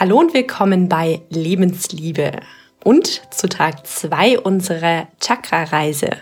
Hallo und willkommen bei Lebensliebe und zu Tag 2 unserer Chakra-Reise.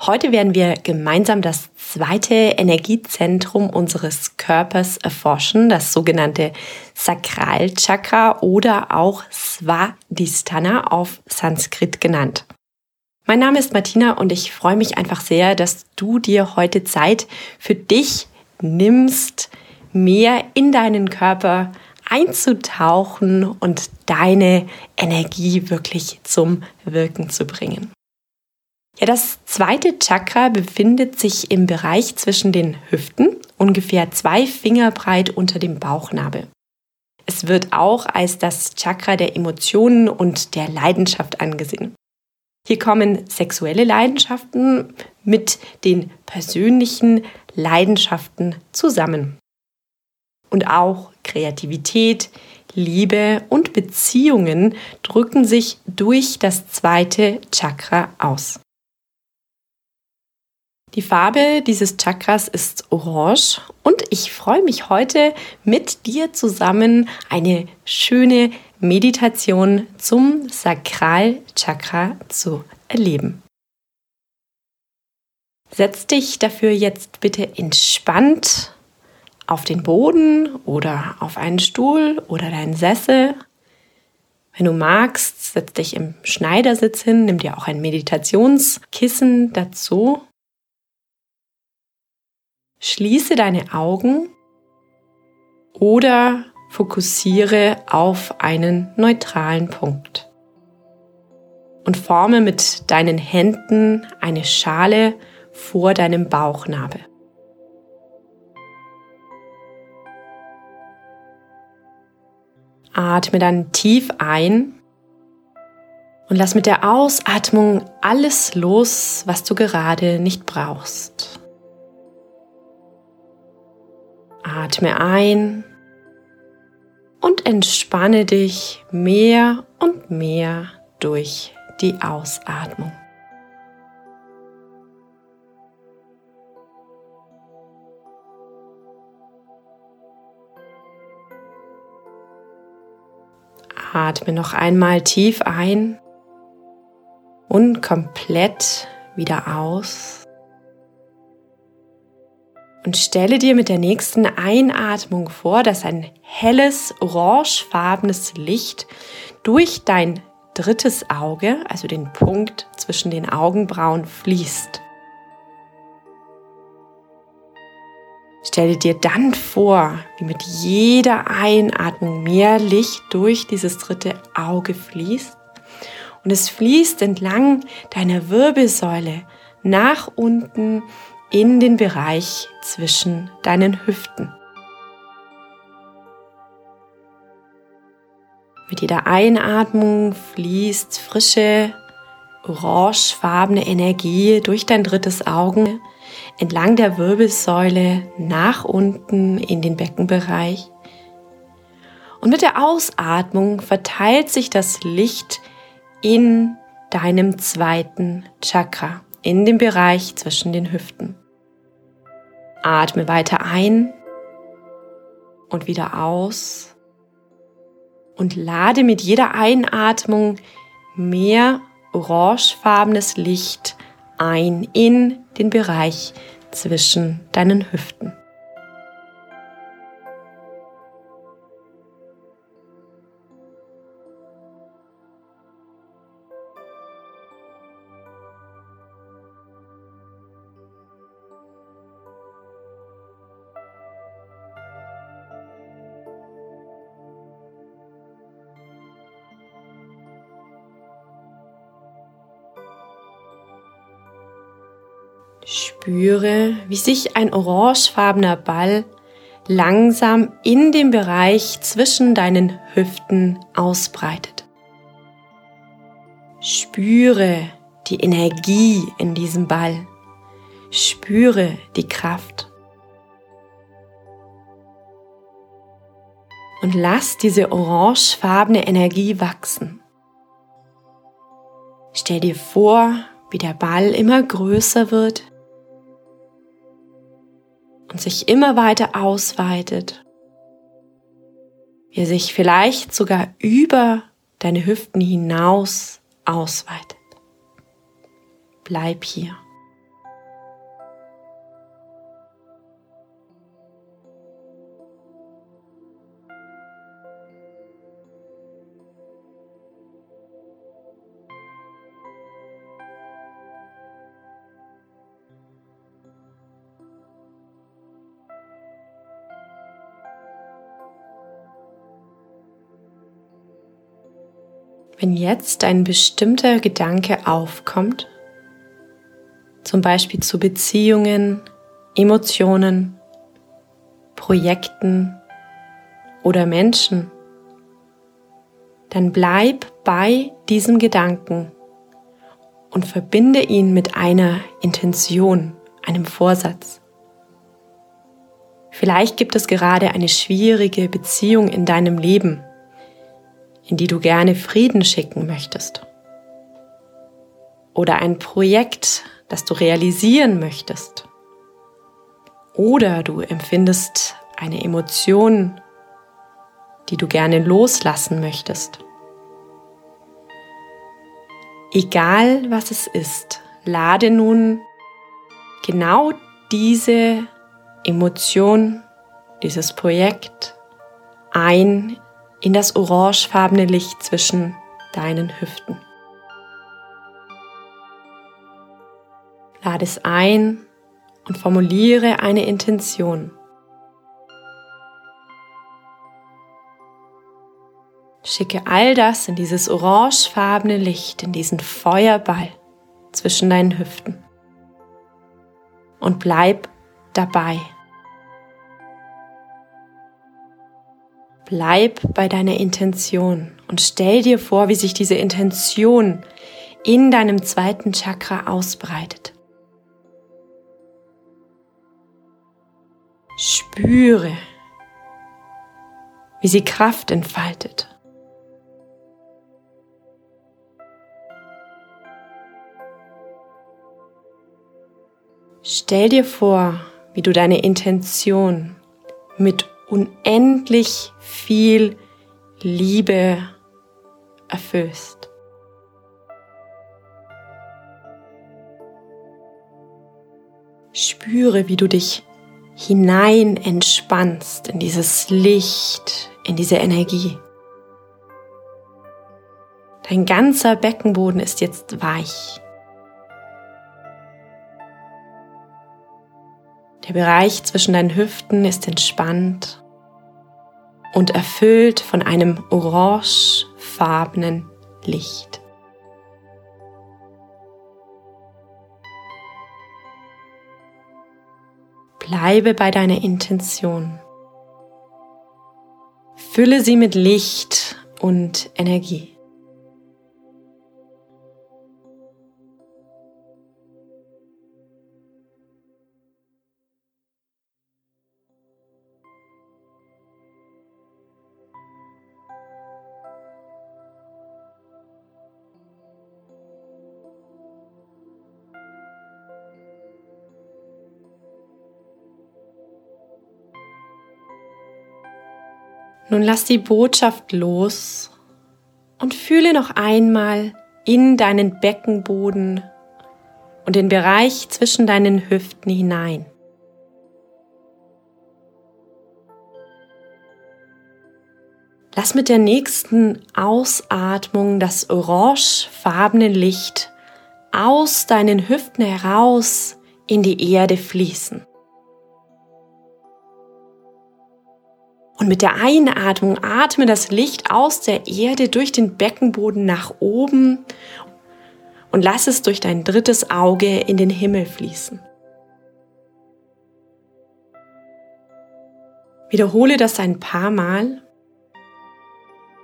Heute werden wir gemeinsam das zweite Energiezentrum unseres Körpers erforschen, das sogenannte Sakralchakra oder auch Svadhisthana auf Sanskrit genannt. Mein Name ist Martina und ich freue mich einfach sehr, dass du dir heute Zeit für dich nimmst, mehr in deinen Körper einzutauchen und deine Energie wirklich zum Wirken zu bringen. Ja, das zweite Chakra befindet sich im Bereich zwischen den Hüften, ungefähr zwei Finger breit unter dem Bauchnabel. Es wird auch als das Chakra der Emotionen und der Leidenschaft angesehen. Hier kommen sexuelle Leidenschaften mit den persönlichen Leidenschaften zusammen und auch Kreativität, Liebe und Beziehungen drücken sich durch das zweite Chakra aus. Die Farbe dieses Chakras ist orange und ich freue mich heute mit dir zusammen eine schöne Meditation zum Sakralchakra zu erleben. Setz dich dafür jetzt bitte entspannt auf den Boden oder auf einen Stuhl oder deinen Sessel. Wenn du magst, setz dich im Schneidersitz hin, nimm dir auch ein Meditationskissen dazu. Schließe deine Augen oder fokussiere auf einen neutralen Punkt. Und forme mit deinen Händen eine Schale vor deinem Bauchnabel. Atme dann tief ein und lass mit der Ausatmung alles los, was du gerade nicht brauchst. Atme ein und entspanne dich mehr und mehr durch die Ausatmung. Atme noch einmal tief ein und komplett wieder aus. Und stelle dir mit der nächsten Einatmung vor, dass ein helles orangefarbenes Licht durch dein drittes Auge, also den Punkt zwischen den Augenbrauen, fließt. Stelle dir dann vor, wie mit jeder Einatmung mehr Licht durch dieses dritte Auge fließt. Und es fließt entlang deiner Wirbelsäule nach unten in den Bereich zwischen deinen Hüften. Mit jeder Einatmung fließt frische, orangefarbene Energie durch dein drittes Auge entlang der Wirbelsäule nach unten in den Beckenbereich. Und mit der Ausatmung verteilt sich das Licht in deinem zweiten Chakra, in dem Bereich zwischen den Hüften. Atme weiter ein und wieder aus und lade mit jeder Einatmung mehr orangefarbenes Licht ein in den Bereich zwischen deinen Hüften. Spüre, wie sich ein orangefarbener Ball langsam in dem Bereich zwischen deinen Hüften ausbreitet. Spüre die Energie in diesem Ball. Spüre die Kraft. Und lass diese orangefarbene Energie wachsen. Stell dir vor, wie der Ball immer größer wird und sich immer weiter ausweitet. wie er sich vielleicht sogar über deine Hüften hinaus ausweitet. Bleib hier. Wenn jetzt ein bestimmter Gedanke aufkommt, zum Beispiel zu Beziehungen, Emotionen, Projekten oder Menschen, dann bleib bei diesem Gedanken und verbinde ihn mit einer Intention, einem Vorsatz. Vielleicht gibt es gerade eine schwierige Beziehung in deinem Leben in die du gerne Frieden schicken möchtest. Oder ein Projekt, das du realisieren möchtest. Oder du empfindest eine Emotion, die du gerne loslassen möchtest. Egal was es ist, lade nun genau diese Emotion, dieses Projekt ein in das orangefarbene Licht zwischen deinen Hüften. Lade es ein und formuliere eine Intention. Schicke all das in dieses orangefarbene Licht, in diesen Feuerball zwischen deinen Hüften. Und bleib dabei. Bleib bei deiner Intention und stell dir vor, wie sich diese Intention in deinem zweiten Chakra ausbreitet. Spüre, wie sie Kraft entfaltet. Stell dir vor, wie du deine Intention mit unendlich viel Liebe erfüllst. Spüre, wie du dich hinein entspannst in dieses Licht, in diese Energie. Dein ganzer Beckenboden ist jetzt weich. Der Bereich zwischen deinen Hüften ist entspannt und erfüllt von einem orangefarbenen Licht. Bleibe bei deiner Intention. Fülle sie mit Licht und Energie. Nun lass die Botschaft los und fühle noch einmal in deinen Beckenboden und den Bereich zwischen deinen Hüften hinein. Lass mit der nächsten Ausatmung das orangefarbene Licht aus deinen Hüften heraus in die Erde fließen. Mit der Einatmung atme das Licht aus der Erde durch den Beckenboden nach oben und lass es durch dein drittes Auge in den Himmel fließen. Wiederhole das ein paar Mal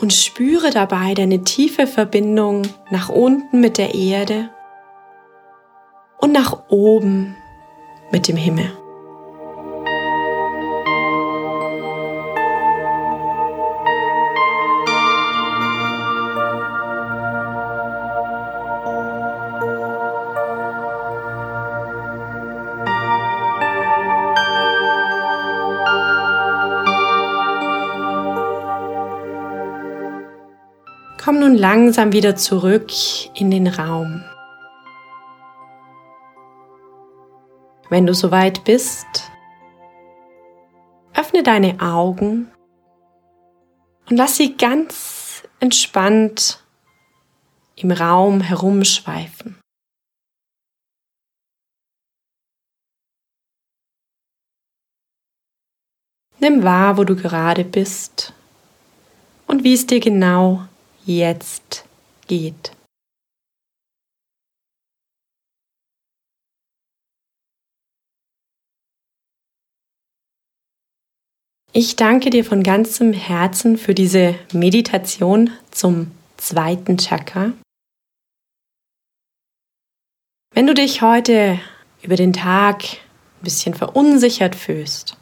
und spüre dabei deine tiefe Verbindung nach unten mit der Erde und nach oben mit dem Himmel. Nun langsam wieder zurück in den Raum. Wenn du soweit bist, öffne deine Augen und lass sie ganz entspannt im Raum herumschweifen. Nimm wahr, wo du gerade bist und wie es dir genau jetzt geht. Ich danke dir von ganzem Herzen für diese Meditation zum zweiten Chakra. Wenn du dich heute über den Tag ein bisschen verunsichert fühlst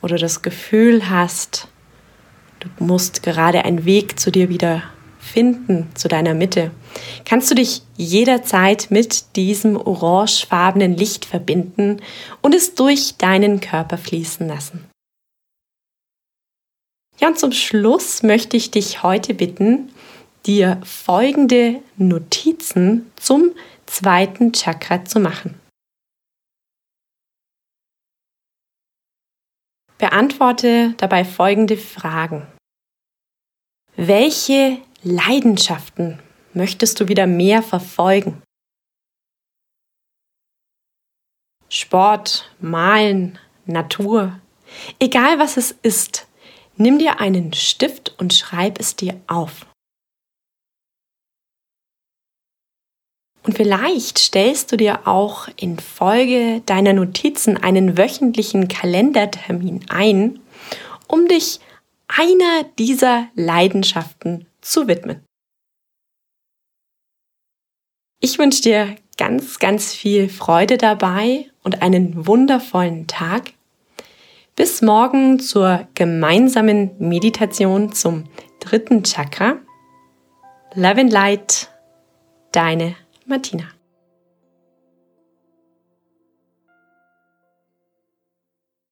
oder das Gefühl hast, du musst gerade einen Weg zu dir wieder finden, zu deiner Mitte, kannst du dich jederzeit mit diesem orangefarbenen Licht verbinden und es durch deinen Körper fließen lassen. Ja, und zum Schluss möchte ich dich heute bitten, dir folgende Notizen zum zweiten Chakra zu machen. Beantworte dabei folgende Fragen. Welche Leidenschaften möchtest du wieder mehr verfolgen? Sport, Malen, Natur, egal was es ist, Nimm dir einen Stift und schreib es dir auf. Und vielleicht stellst du dir auch in Folge deiner Notizen einen wöchentlichen Kalendertermin ein, um dich einer dieser Leidenschaften zu widmen. Ich wünsche dir ganz, ganz viel Freude dabei und einen wundervollen Tag. Bis morgen zur gemeinsamen Meditation zum dritten Chakra. Love and Light, deine Martina.